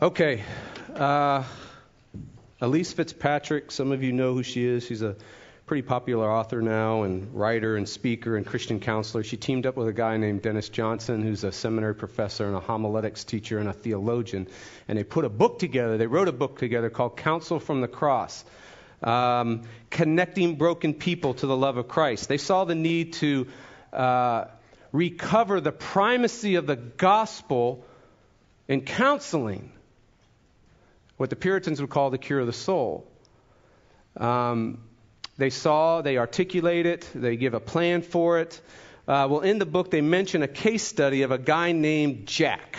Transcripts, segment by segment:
Okay. Uh, Elyse Fitzpatrick, some of you know who she is. She's a pretty popular author now and writer and speaker and Christian counselor. She teamed up with a guy named Dennis Johnson, who's a seminary professor and a homiletics teacher and a theologian. And they put a book together. They wrote a book together called Counsel from the Cross. Um, connecting broken people to the love of Christ. They saw the need to uh, recover the primacy of the gospel in counseling what the Puritans would call the cure of the soul. Um, they saw, they articulate it, they give a plan for it. Uh, well, in the book, they mention a case study of a guy named Jack.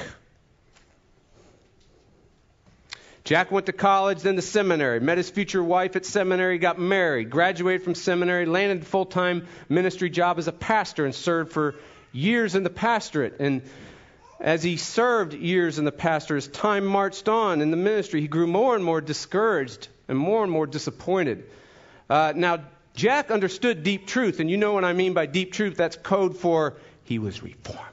Jack went to college, then to seminary, met his future wife at seminary, got married, graduated from seminary, landed a full time ministry job as a pastor, and served for years in the pastorate. And as he served years in the pastor, as time marched on in the ministry, he grew more and more discouraged and more and more disappointed. Uh, now, Jack understood deep truth, and you know what I mean by deep truth. That's code for he was reformed.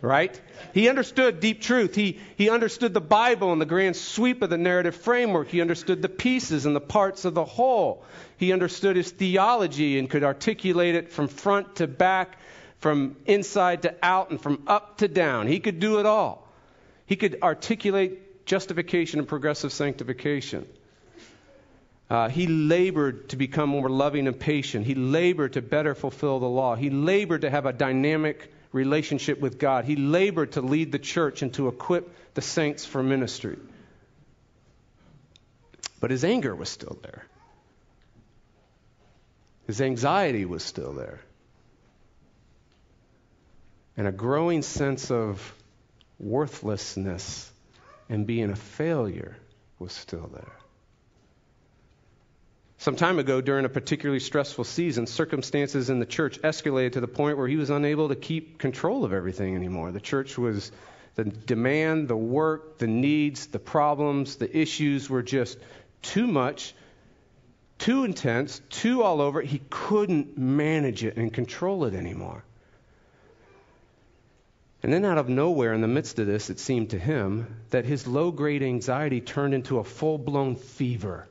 Right? He understood deep truth. He, he understood the Bible and the grand sweep of the narrative framework. He understood the pieces and the parts of the whole. He understood his theology and could articulate it from front to back from inside to out and from up to down. He could do it all. He could articulate justification and progressive sanctification. Uh, he labored to become more loving and patient. He labored to better fulfill the law. He labored to have a dynamic relationship with God. He labored to lead the church and to equip the saints for ministry. But his anger was still there. His anxiety was still there and a growing sense of worthlessness and being a failure was still there. Some time ago, during a particularly stressful season, circumstances in the church escalated to the point where he was unable to keep control of everything anymore. The church was, the demand, the work, the needs, the problems, the issues were just too much, too intense, too all over. He couldn't manage it and control it anymore. And then, out of nowhere, in the midst of this, it seemed to him that his low grade anxiety turned into a full blown fever.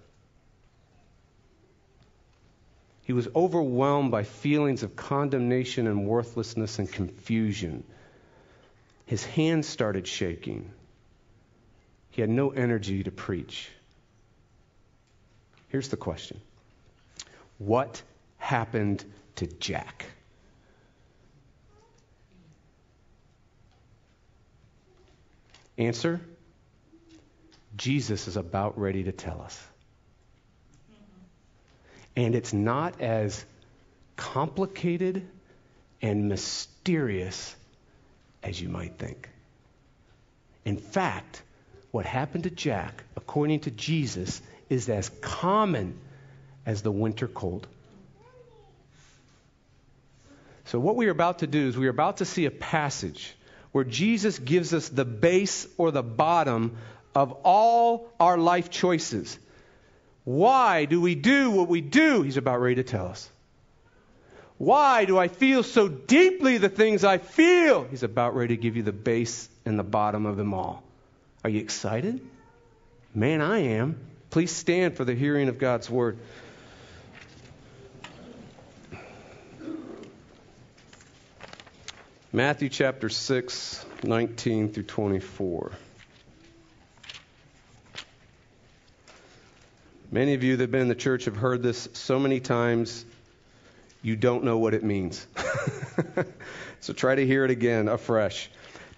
He was overwhelmed by feelings of condemnation and worthlessness and confusion. His hands started shaking. He had no energy to preach. Here's the question What happened to Jack? Answer Jesus is about ready to tell us. And it's not as complicated and mysterious as you might think. In fact, what happened to Jack, according to Jesus, is as common as the winter cold. So, what we are about to do is we are about to see a passage where Jesus gives us the base or the bottom of all our life choices. Why do we do what we do? He's about ready to tell us. Why do I feel so deeply the things I feel? He's about ready to give you the base and the bottom of them all. Are you excited? Man, I am. Please stand for the hearing of God's word. Matthew chapter 6, 19 through 24. Many of you that have been in the church have heard this so many times, you don't know what it means. so try to hear it again afresh.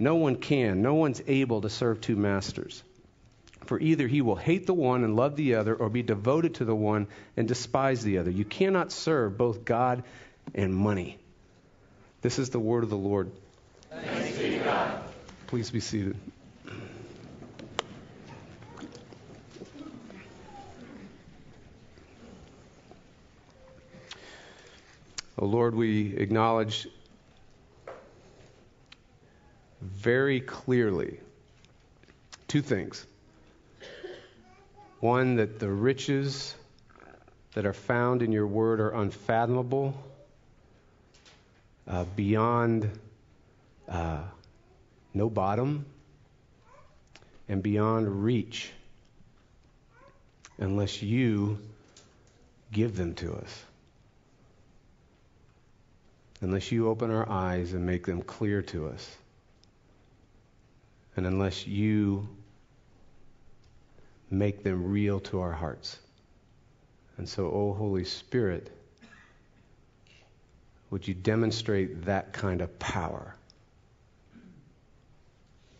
No one can, no one's able to serve two masters. For either he will hate the one and love the other, or be devoted to the one and despise the other. You cannot serve both God and money. This is the word of the Lord. Thanks be God. Please be seated. Oh Lord, we acknowledge very clearly two things. One, that the riches that are found in your word are unfathomable, uh, beyond uh, no bottom, and beyond reach unless you give them to us. Unless you open our eyes and make them clear to us. And unless you make them real to our hearts. And so, O oh Holy Spirit, would you demonstrate that kind of power?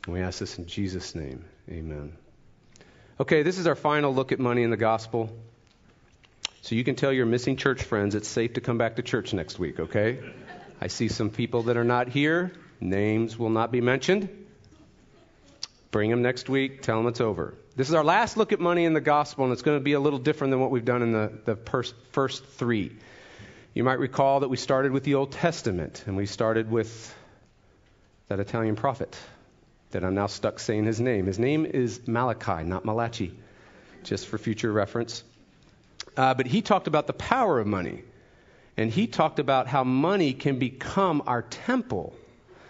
And we ask this in Jesus' name. Amen. Okay, this is our final look at money in the gospel. So you can tell your missing church friends it's safe to come back to church next week, okay? I see some people that are not here. Names will not be mentioned. Bring them next week. Tell them it's over. This is our last look at money in the gospel, and it's going to be a little different than what we've done in the, the first, first three. You might recall that we started with the Old Testament, and we started with that Italian prophet that I'm now stuck saying his name. His name is Malachi, not Malachi, just for future reference. Uh, but he talked about the power of money, and he talked about how money can become our temple.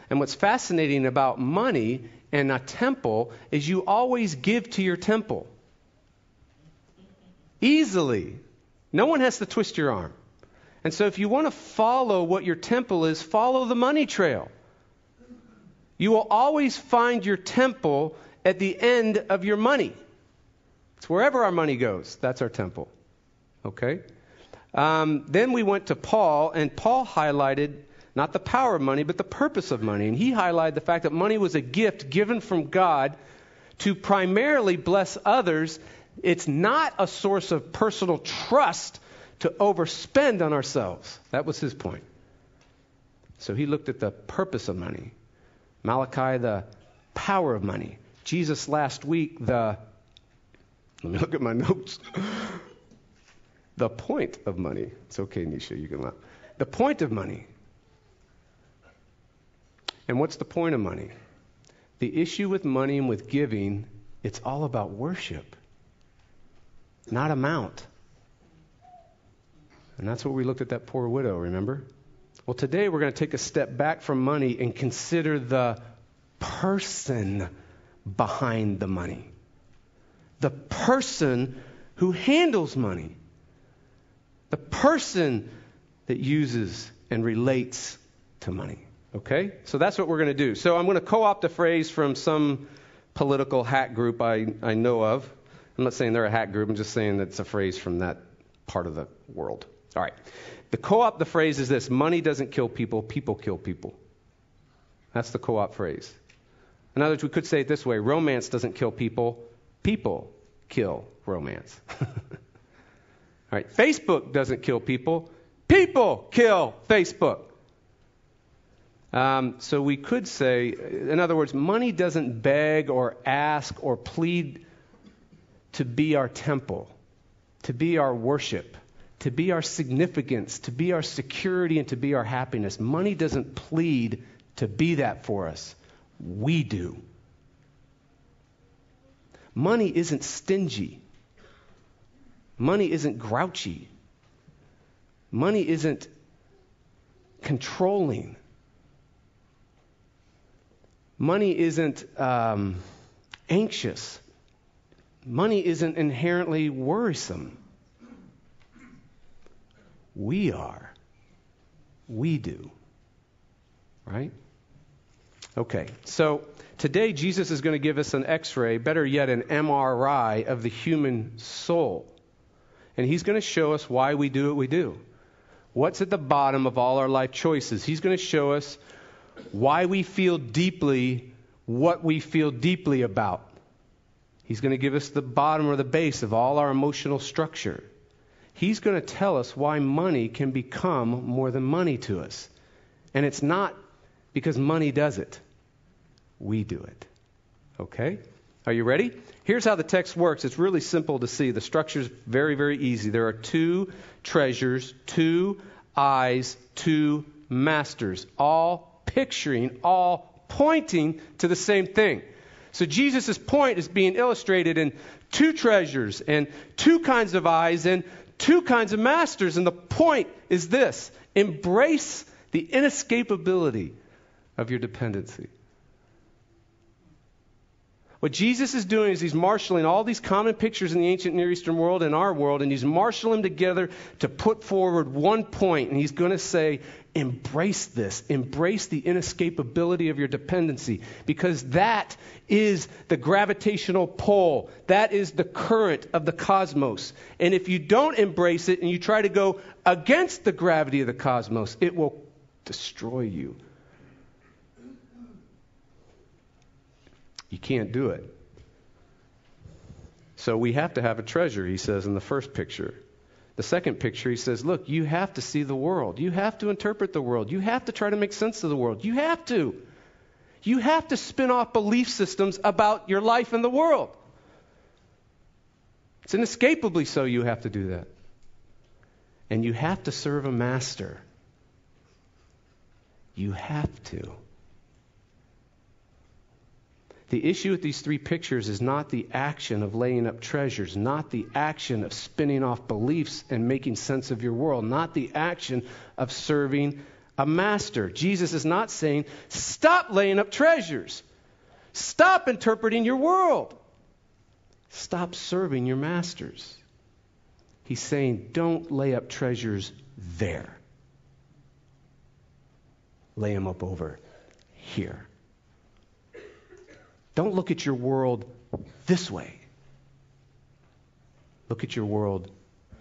And what's fascinating about money and a temple is you always give to your temple. Easily. No one has to twist your arm. And so if you want to follow what your temple is, follow the money trail. You will always find your temple at the end of your money. It's wherever our money goes, that's our temple. Okay? Um, then we went to Paul, and Paul highlighted not the power of money, but the purpose of money. And he highlighted the fact that money was a gift given from God to primarily bless others. It's not a source of personal trust to overspend on ourselves. That was his point. So he looked at the purpose of money. Malachi, the power of money. Jesus last week, the. Let me look at my notes. the point of money. It's okay, Nisha, you can laugh. The point of money. And what's the point of money? The issue with money and with giving, it's all about worship, not amount. And that's what we looked at that poor widow, remember? Well, today we're going to take a step back from money and consider the person behind the money. The person who handles money. The person that uses and relates to money. Okay? So that's what we're going to do. So I'm going to co opt a phrase from some political hack group I, I know of. I'm not saying they're a hack group, I'm just saying that it's a phrase from that part of the world. All right. The co op, the phrase is this money doesn't kill people, people kill people. That's the co op phrase. In other words, we could say it this way romance doesn't kill people, people kill romance. All right. Facebook doesn't kill people, people kill Facebook. Um, so we could say, in other words, money doesn't beg or ask or plead to be our temple, to be our worship, to be our significance, to be our security, and to be our happiness. Money doesn't plead to be that for us. We do. Money isn't stingy. Money isn't grouchy. Money isn't controlling. Money isn't um, anxious. Money isn't inherently worrisome. We are. We do. Right? Okay, so today Jesus is going to give us an x ray, better yet, an MRI of the human soul. And he's going to show us why we do what we do. What's at the bottom of all our life choices? He's going to show us why we feel deeply what we feel deeply about. He's going to give us the bottom or the base of all our emotional structure. He's going to tell us why money can become more than money to us. And it's not because money does it, we do it. Okay? Are you ready? Here's how the text works. It's really simple to see. The structure is very, very easy. There are two treasures, two eyes, two masters, all picturing, all pointing to the same thing. So Jesus' point is being illustrated in two treasures and two kinds of eyes and two kinds of masters. And the point is this embrace the inescapability of your dependency. What Jesus is doing is he's marshaling all these common pictures in the ancient Near Eastern world and our world, and he's marshaling them together to put forward one point. point, and he's going to say, embrace this. Embrace the inescapability of your dependency, because that is the gravitational pull. That is the current of the cosmos. And if you don't embrace it and you try to go against the gravity of the cosmos, it will destroy you. You can't do it. So we have to have a treasure, he says in the first picture. The second picture, he says, Look, you have to see the world. You have to interpret the world. You have to try to make sense of the world. You have to. You have to spin off belief systems about your life and the world. It's inescapably so you have to do that. And you have to serve a master. You have to. The issue with these three pictures is not the action of laying up treasures, not the action of spinning off beliefs and making sense of your world, not the action of serving a master. Jesus is not saying, stop laying up treasures, stop interpreting your world, stop serving your masters. He's saying, don't lay up treasures there, lay them up over here. Don't look at your world this way. Look at your world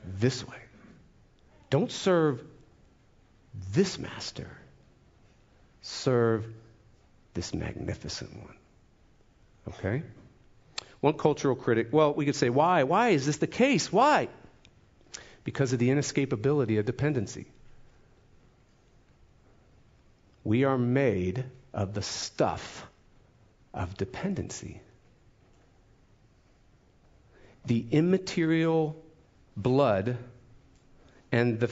this way. Don't serve this master. Serve this magnificent one. Okay? One cultural critic, well, we could say, why? Why is this the case? Why? Because of the inescapability of dependency. We are made of the stuff of dependency. The immaterial blood and the,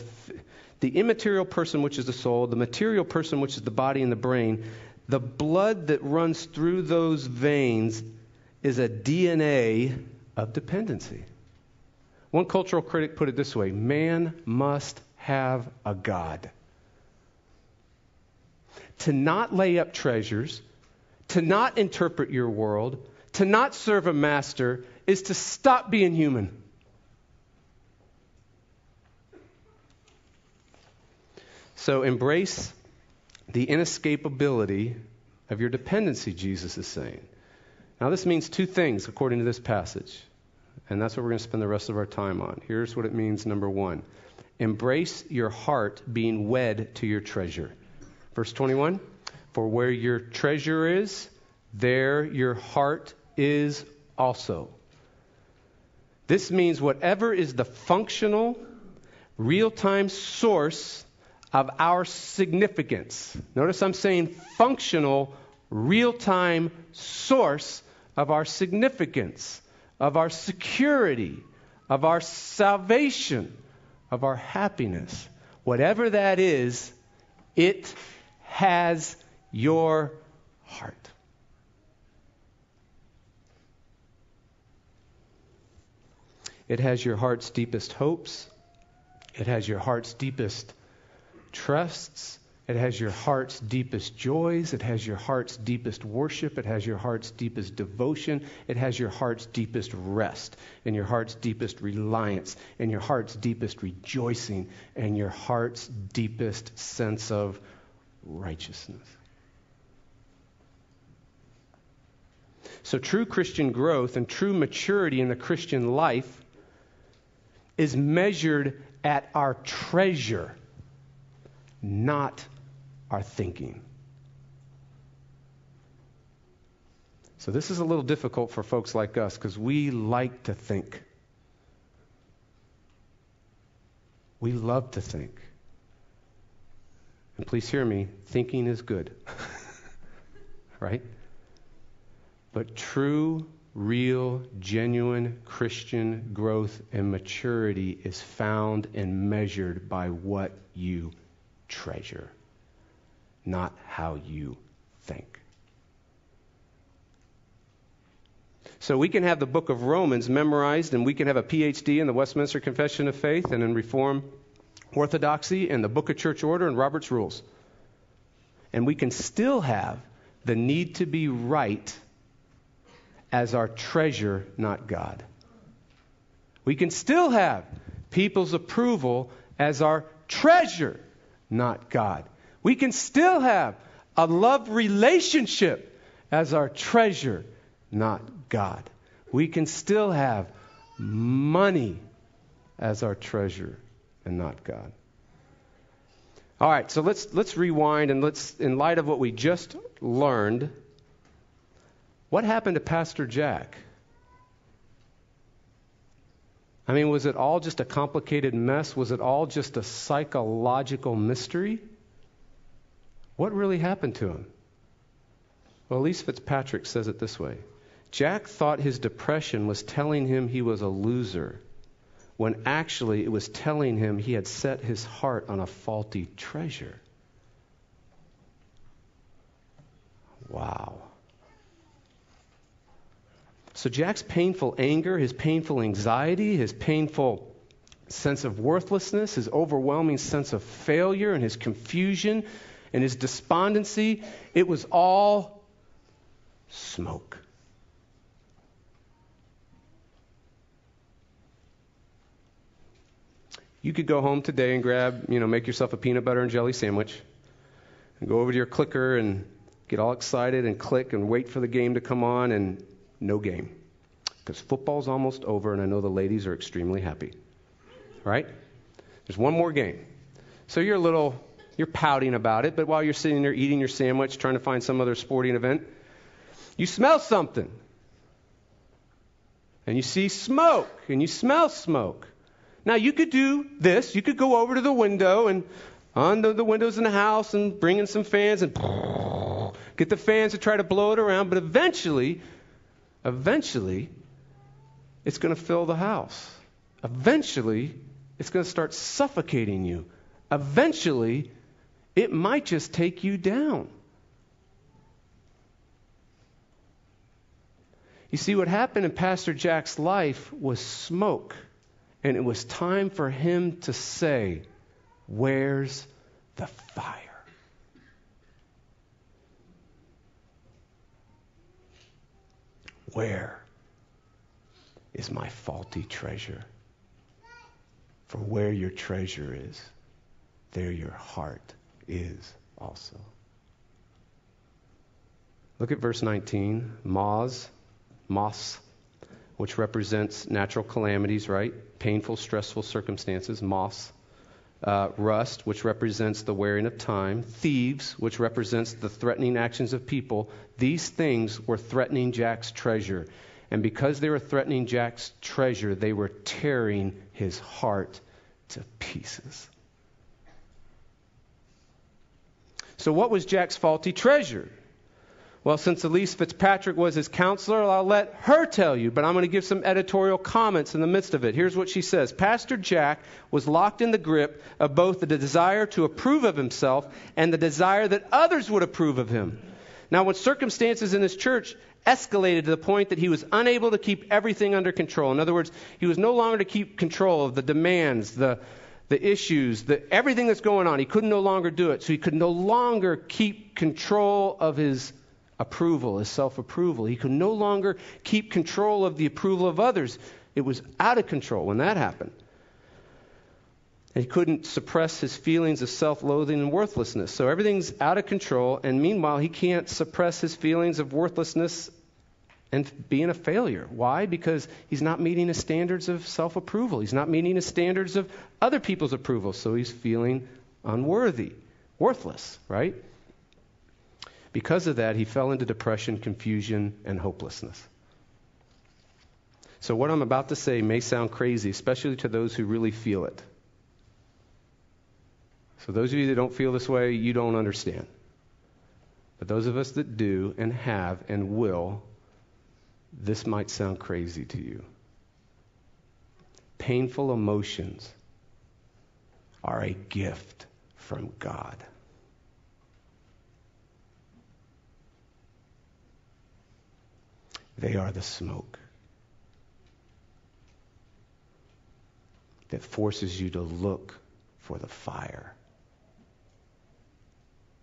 the immaterial person, which is the soul, the material person, which is the body and the brain, the blood that runs through those veins is a DNA of dependency. One cultural critic put it this way man must have a God. To not lay up treasures, to not interpret your world, to not serve a master, is to stop being human. So embrace the inescapability of your dependency, Jesus is saying. Now, this means two things according to this passage, and that's what we're going to spend the rest of our time on. Here's what it means number one embrace your heart being wed to your treasure. Verse 21 for where your treasure is, there your heart is also. This means whatever is the functional, real time source of our significance. Notice I'm saying functional, real time source of our significance, of our security, of our salvation, of our happiness. Whatever that is, it has your heart. It has your heart's deepest hopes. It has your heart's deepest trusts. It has your heart's deepest joys. It has your heart's deepest worship. It has your heart's deepest devotion. It has your heart's deepest rest and your heart's deepest reliance and your heart's deepest rejoicing and your heart's deepest sense of righteousness. So, true Christian growth and true maturity in the Christian life is measured at our treasure, not our thinking. So, this is a little difficult for folks like us because we like to think. We love to think. And please hear me thinking is good. right? But true, real, genuine Christian growth and maturity is found and measured by what you treasure, not how you think. So we can have the book of Romans memorized, and we can have a PhD in the Westminster Confession of Faith and in Reform Orthodoxy and the Book of Church Order and Robert's Rules. And we can still have the need to be right as our treasure, not God. We can still have people's approval as our treasure, not God. We can still have a love relationship as our treasure, not God. We can still have money as our treasure and not God. All right, so let's let's rewind and let's in light of what we just learned, what happened to Pastor Jack? I mean, was it all just a complicated mess? Was it all just a psychological mystery? What really happened to him? Well, Elyse Fitzpatrick says it this way Jack thought his depression was telling him he was a loser, when actually it was telling him he had set his heart on a faulty treasure. Wow. So Jack's painful anger, his painful anxiety, his painful sense of worthlessness, his overwhelming sense of failure, and his confusion and his despondency, it was all smoke. You could go home today and grab, you know, make yourself a peanut butter and jelly sandwich and go over to your clicker and get all excited and click and wait for the game to come on and no game. Because football's almost over, and I know the ladies are extremely happy. Right? There's one more game. So you're a little, you're pouting about it, but while you're sitting there eating your sandwich, trying to find some other sporting event, you smell something. And you see smoke, and you smell smoke. Now, you could do this. You could go over to the window and on the, the windows in the house and bring in some fans and get the fans to try to blow it around, but eventually eventually it's going to fill the house. Eventually, it's going to start suffocating you. Eventually, it might just take you down. You see, what happened in Pastor Jack's life was smoke, and it was time for him to say, Where's the fire? Where is my faulty treasure? For where your treasure is, there your heart is also. Look at verse 19. Moths, moths, which represents natural calamities, right? Painful, stressful circumstances, moths uh, rust, which represents the wearing of time, thieves, which represents the threatening actions of people. These things were threatening Jack's treasure. And because they were threatening Jack's treasure, they were tearing his heart to pieces. So, what was Jack's faulty treasure? Well, since Elyse Fitzpatrick was his counselor, I'll let her tell you, but I'm going to give some editorial comments in the midst of it. Here's what she says Pastor Jack was locked in the grip of both the desire to approve of himself and the desire that others would approve of him. Now, when circumstances in his church escalated to the point that he was unable to keep everything under control, in other words, he was no longer to keep control of the demands, the the issues, the, everything that's going on. He could not no longer do it. So he could no longer keep control of his approval, his self approval. He could no longer keep control of the approval of others. It was out of control when that happened. And he couldn't suppress his feelings of self loathing and worthlessness. So everything's out of control, and meanwhile, he can't suppress his feelings of worthlessness and being a failure. Why? Because he's not meeting his standards of self approval. He's not meeting his standards of other people's approval. So he's feeling unworthy, worthless, right? Because of that, he fell into depression, confusion, and hopelessness. So, what I'm about to say may sound crazy, especially to those who really feel it. So, those of you that don't feel this way, you don't understand. But those of us that do and have and will, this might sound crazy to you. Painful emotions are a gift from God. They are the smoke that forces you to look for the fire.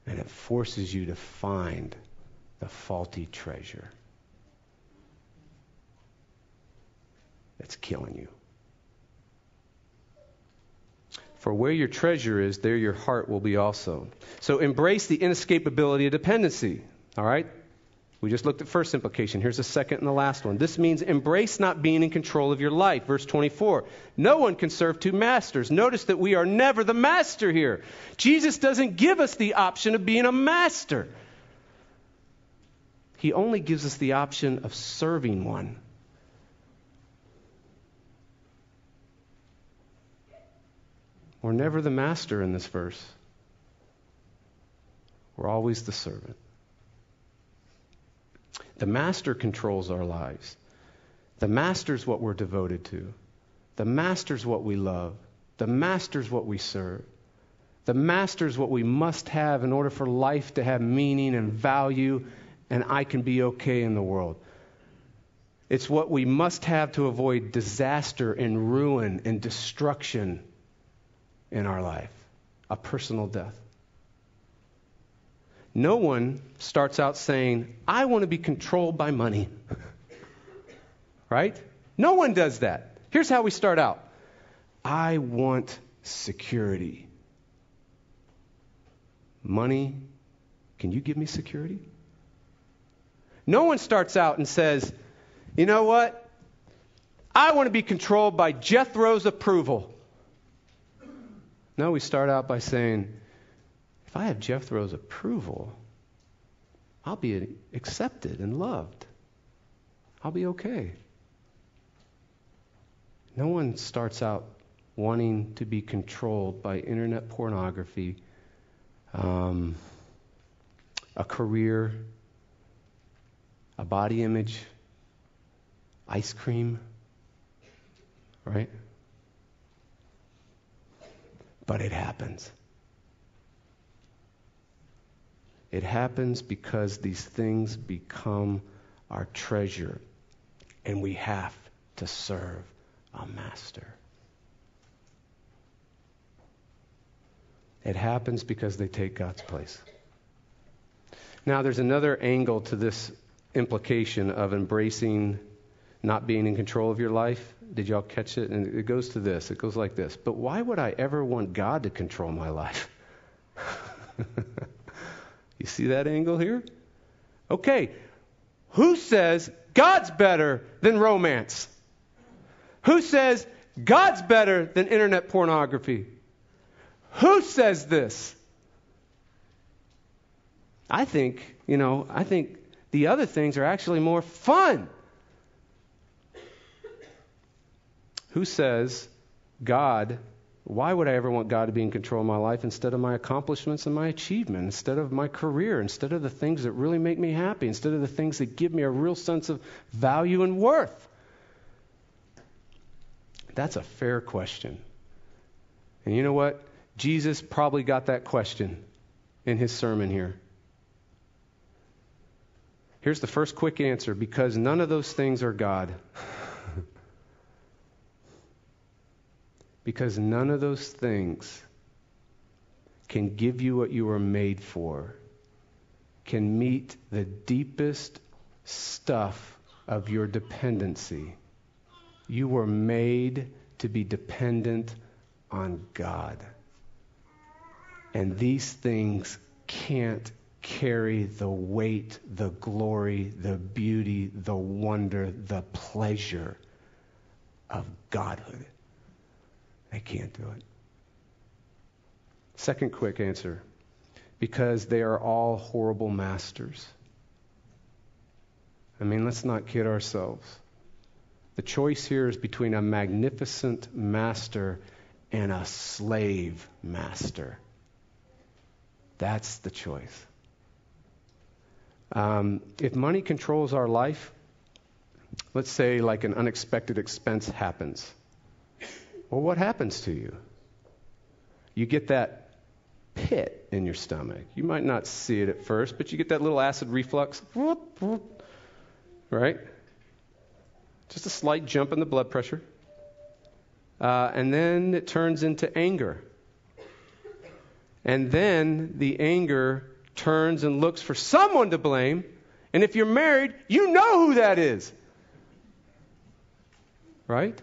And it forces you to find the faulty treasure that's killing you. For where your treasure is, there your heart will be also. So embrace the inescapability of dependency. All right? We just looked at first implication. Here's the second and the last one. This means embrace not being in control of your life. Verse 24. No one can serve two masters. Notice that we are never the master here. Jesus doesn't give us the option of being a master. He only gives us the option of serving one. We're never the master in this verse. We're always the servant. The master controls our lives. The master's what we're devoted to. The master's what we love. The master's what we serve. The master's what we must have in order for life to have meaning and value, and I can be okay in the world. It's what we must have to avoid disaster and ruin and destruction in our life a personal death. No one starts out saying, I want to be controlled by money. right? No one does that. Here's how we start out I want security. Money, can you give me security? No one starts out and says, you know what? I want to be controlled by Jethro's approval. No, we start out by saying, if I have Jethro's approval, I'll be accepted and loved. I'll be okay. No one starts out wanting to be controlled by internet pornography, um, a career, a body image, ice cream, right? But it happens. It happens because these things become our treasure, and we have to serve a master. It happens because they take God's place. Now, there's another angle to this implication of embracing not being in control of your life. Did y'all catch it? And it goes to this it goes like this. But why would I ever want God to control my life? you see that angle here? Okay. Who says God's better than romance? Who says God's better than internet pornography? Who says this? I think, you know, I think the other things are actually more fun. Who says, God, why would I ever want God to be in control of my life instead of my accomplishments and my achievement, instead of my career, instead of the things that really make me happy, instead of the things that give me a real sense of value and worth? That's a fair question. And you know what? Jesus probably got that question in his sermon here. Here's the first quick answer because none of those things are God. Because none of those things can give you what you were made for, can meet the deepest stuff of your dependency. You were made to be dependent on God. And these things can't carry the weight, the glory, the beauty, the wonder, the pleasure of Godhood. I can't do it. Second quick answer because they are all horrible masters. I mean, let's not kid ourselves. The choice here is between a magnificent master and a slave master. That's the choice. Um, if money controls our life, let's say, like an unexpected expense happens. Well, what happens to you? You get that pit in your stomach. You might not see it at first, but you get that little acid reflux. Right? Just a slight jump in the blood pressure. Uh, and then it turns into anger. And then the anger turns and looks for someone to blame. And if you're married, you know who that is. Right?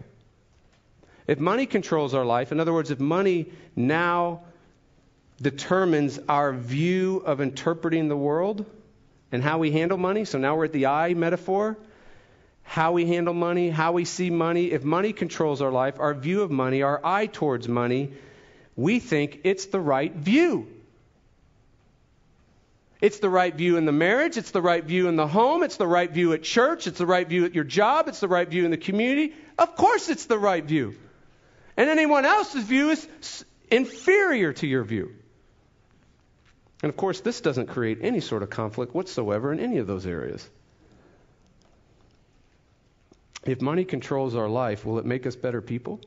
If money controls our life, in other words, if money now determines our view of interpreting the world and how we handle money, so now we're at the eye metaphor, how we handle money, how we see money, if money controls our life, our view of money, our eye towards money, we think it's the right view. It's the right view in the marriage. It's the right view in the home. It's the right view at church. It's the right view at your job. It's the right view in the community. Of course, it's the right view. And anyone else's view is inferior to your view. And of course, this doesn't create any sort of conflict whatsoever in any of those areas. If money controls our life, will it make us better people?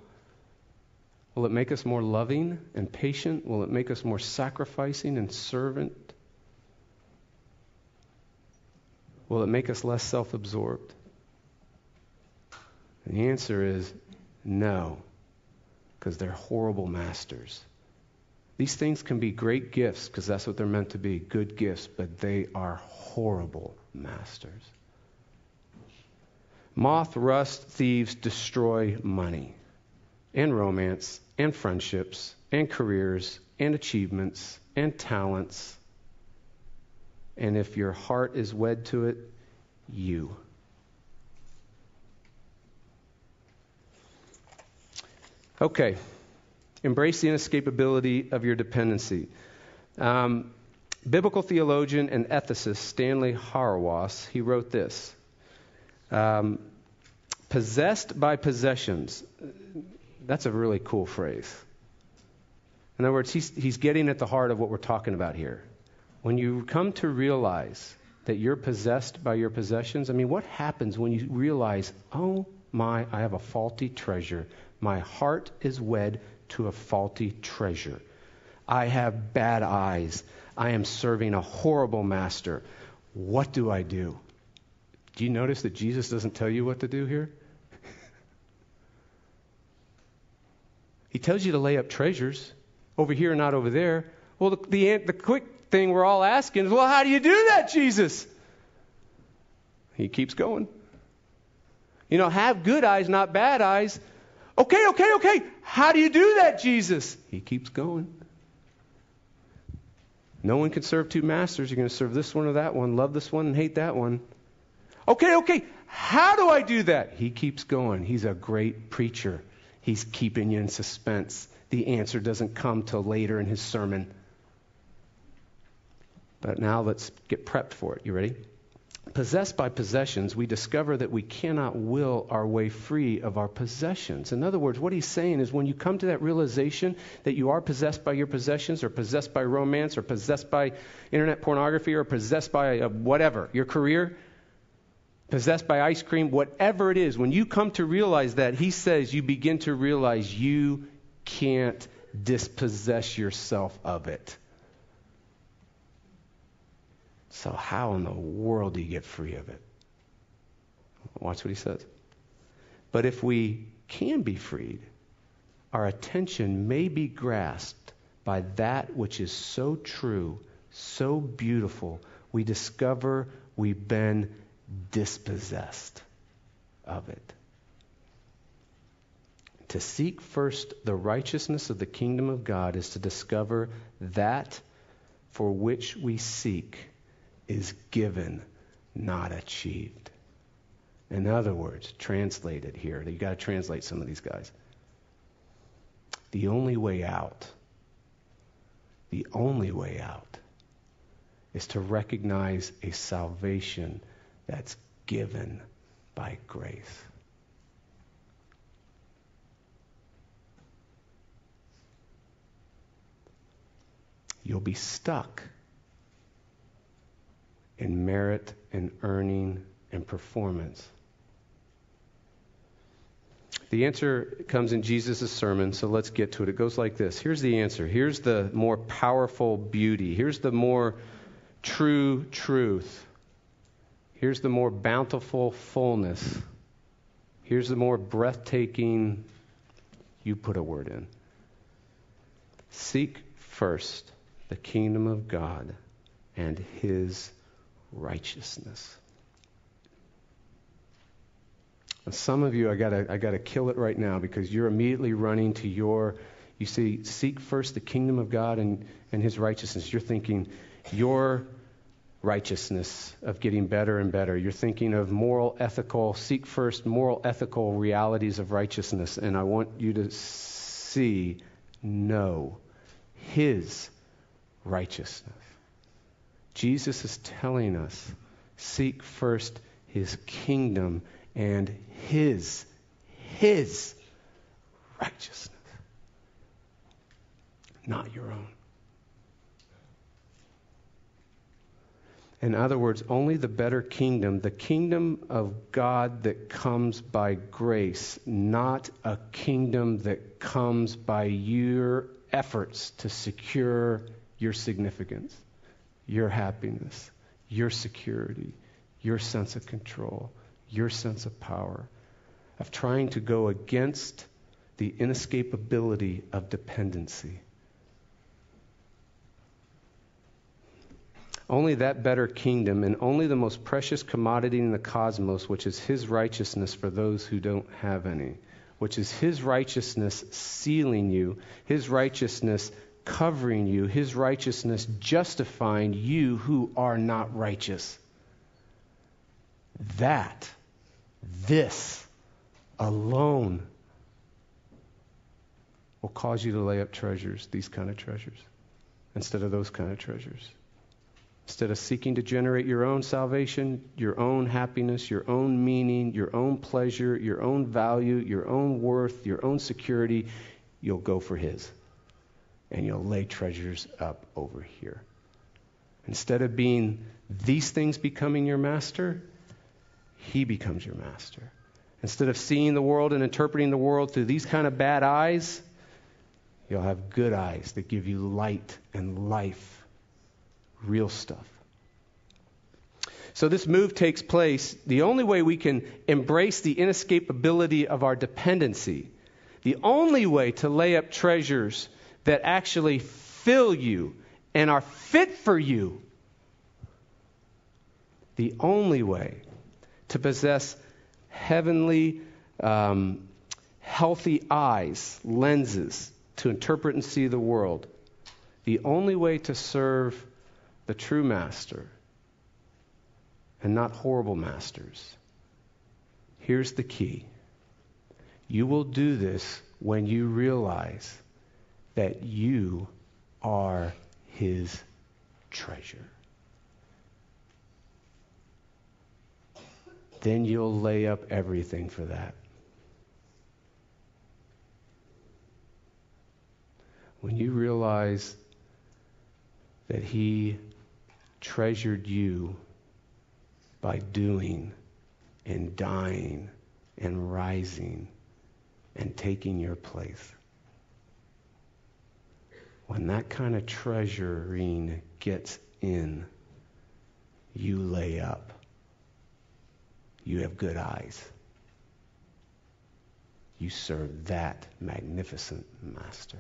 Will it make us more loving and patient? Will it make us more sacrificing and servant? Will it make us less self absorbed? the answer is no, because they're horrible masters. These things can be great gifts because that's what they're meant to be good gifts, but they are horrible masters. Moth, rust, thieves destroy money and romance and friendships and careers and achievements and talents. And if your heart is wed to it, you. Okay. Embrace the inescapability of your dependency. Um, biblical theologian and ethicist Stanley Hauerwas, he wrote this. Um, possessed by possessions. That's a really cool phrase. In other words, he's, he's getting at the heart of what we're talking about here. When you come to realize that you're possessed by your possessions, I mean, what happens when you realize, oh my, I have a faulty treasure? My heart is wed to a faulty treasure. I have bad eyes. I am serving a horrible master. What do I do? Do you notice that Jesus doesn't tell you what to do here? he tells you to lay up treasures over here not over there. Well, the, the, the quick thing we're all asking is, well, how do you do that, Jesus? He keeps going. You know, have good eyes, not bad eyes. Okay, okay, okay. How do you do that, Jesus? He keeps going. No one can serve two masters. You're going to serve this one or that one, love this one and hate that one. Okay, okay. How do I do that? He keeps going. He's a great preacher. He's keeping you in suspense. The answer doesn't come till later in his sermon. But now let's get prepped for it. You ready? Possessed by possessions, we discover that we cannot will our way free of our possessions. In other words, what he's saying is when you come to that realization that you are possessed by your possessions, or possessed by romance, or possessed by internet pornography, or possessed by whatever, your career, possessed by ice cream, whatever it is, when you come to realize that, he says you begin to realize you can't dispossess yourself of it. So, how in the world do you get free of it? Watch what he says. But if we can be freed, our attention may be grasped by that which is so true, so beautiful, we discover we've been dispossessed of it. To seek first the righteousness of the kingdom of God is to discover that for which we seek is given, not achieved. In other words, translated here, you got to translate some of these guys. The only way out, the only way out is to recognize a salvation that's given by grace. You'll be stuck in merit and earning and performance The answer comes in Jesus' sermon, so let's get to it. It goes like this Here's the answer. Here's the more powerful beauty. Here's the more true truth. Here's the more bountiful fullness. Here's the more breathtaking, you put a word in. Seek first the kingdom of God and his righteousness. And some of you, I gotta, I gotta kill it right now because you're immediately running to your, you see, seek first the kingdom of God and, and his righteousness. You're thinking your righteousness of getting better and better. You're thinking of moral, ethical, seek first moral, ethical realities of righteousness. And I want you to see, know his righteousness. Jesus is telling us seek first his kingdom and his, his righteousness, not your own. In other words, only the better kingdom, the kingdom of God that comes by grace, not a kingdom that comes by your efforts to secure your significance, your happiness, your security, your sense of control, your sense of power, of trying to go against the inescapability of dependency. Only that better kingdom and only the most precious commodity in the cosmos, which is His righteousness for those who don't have any, which is His righteousness sealing you, His righteousness covering you, His righteousness justifying you who are not righteous. That, this alone, will cause you to lay up treasures, these kind of treasures, instead of those kind of treasures. Instead of seeking to generate your own salvation, your own happiness, your own meaning, your own pleasure, your own value, your own worth, your own security, you'll go for His. And you'll lay treasures up over here. Instead of being these things becoming your master, He becomes your master. Instead of seeing the world and interpreting the world through these kind of bad eyes, you'll have good eyes that give you light and life real stuff. So this move takes place. The only way we can embrace the inescapability of our dependency, the only way to lay up treasures that actually fill you and are fit for you, the only way to possess heavenly, um, healthy eyes, lenses to interpret and see the world, the only way to serve the true master and not horrible masters. Here's the key you will do this when you realize that you are his treasure. Then you'll lay up everything for that. When you realize that he treasured you by doing and dying and rising and taking your place. When that kind of treasuring gets in, you lay up. You have good eyes. You serve that magnificent master.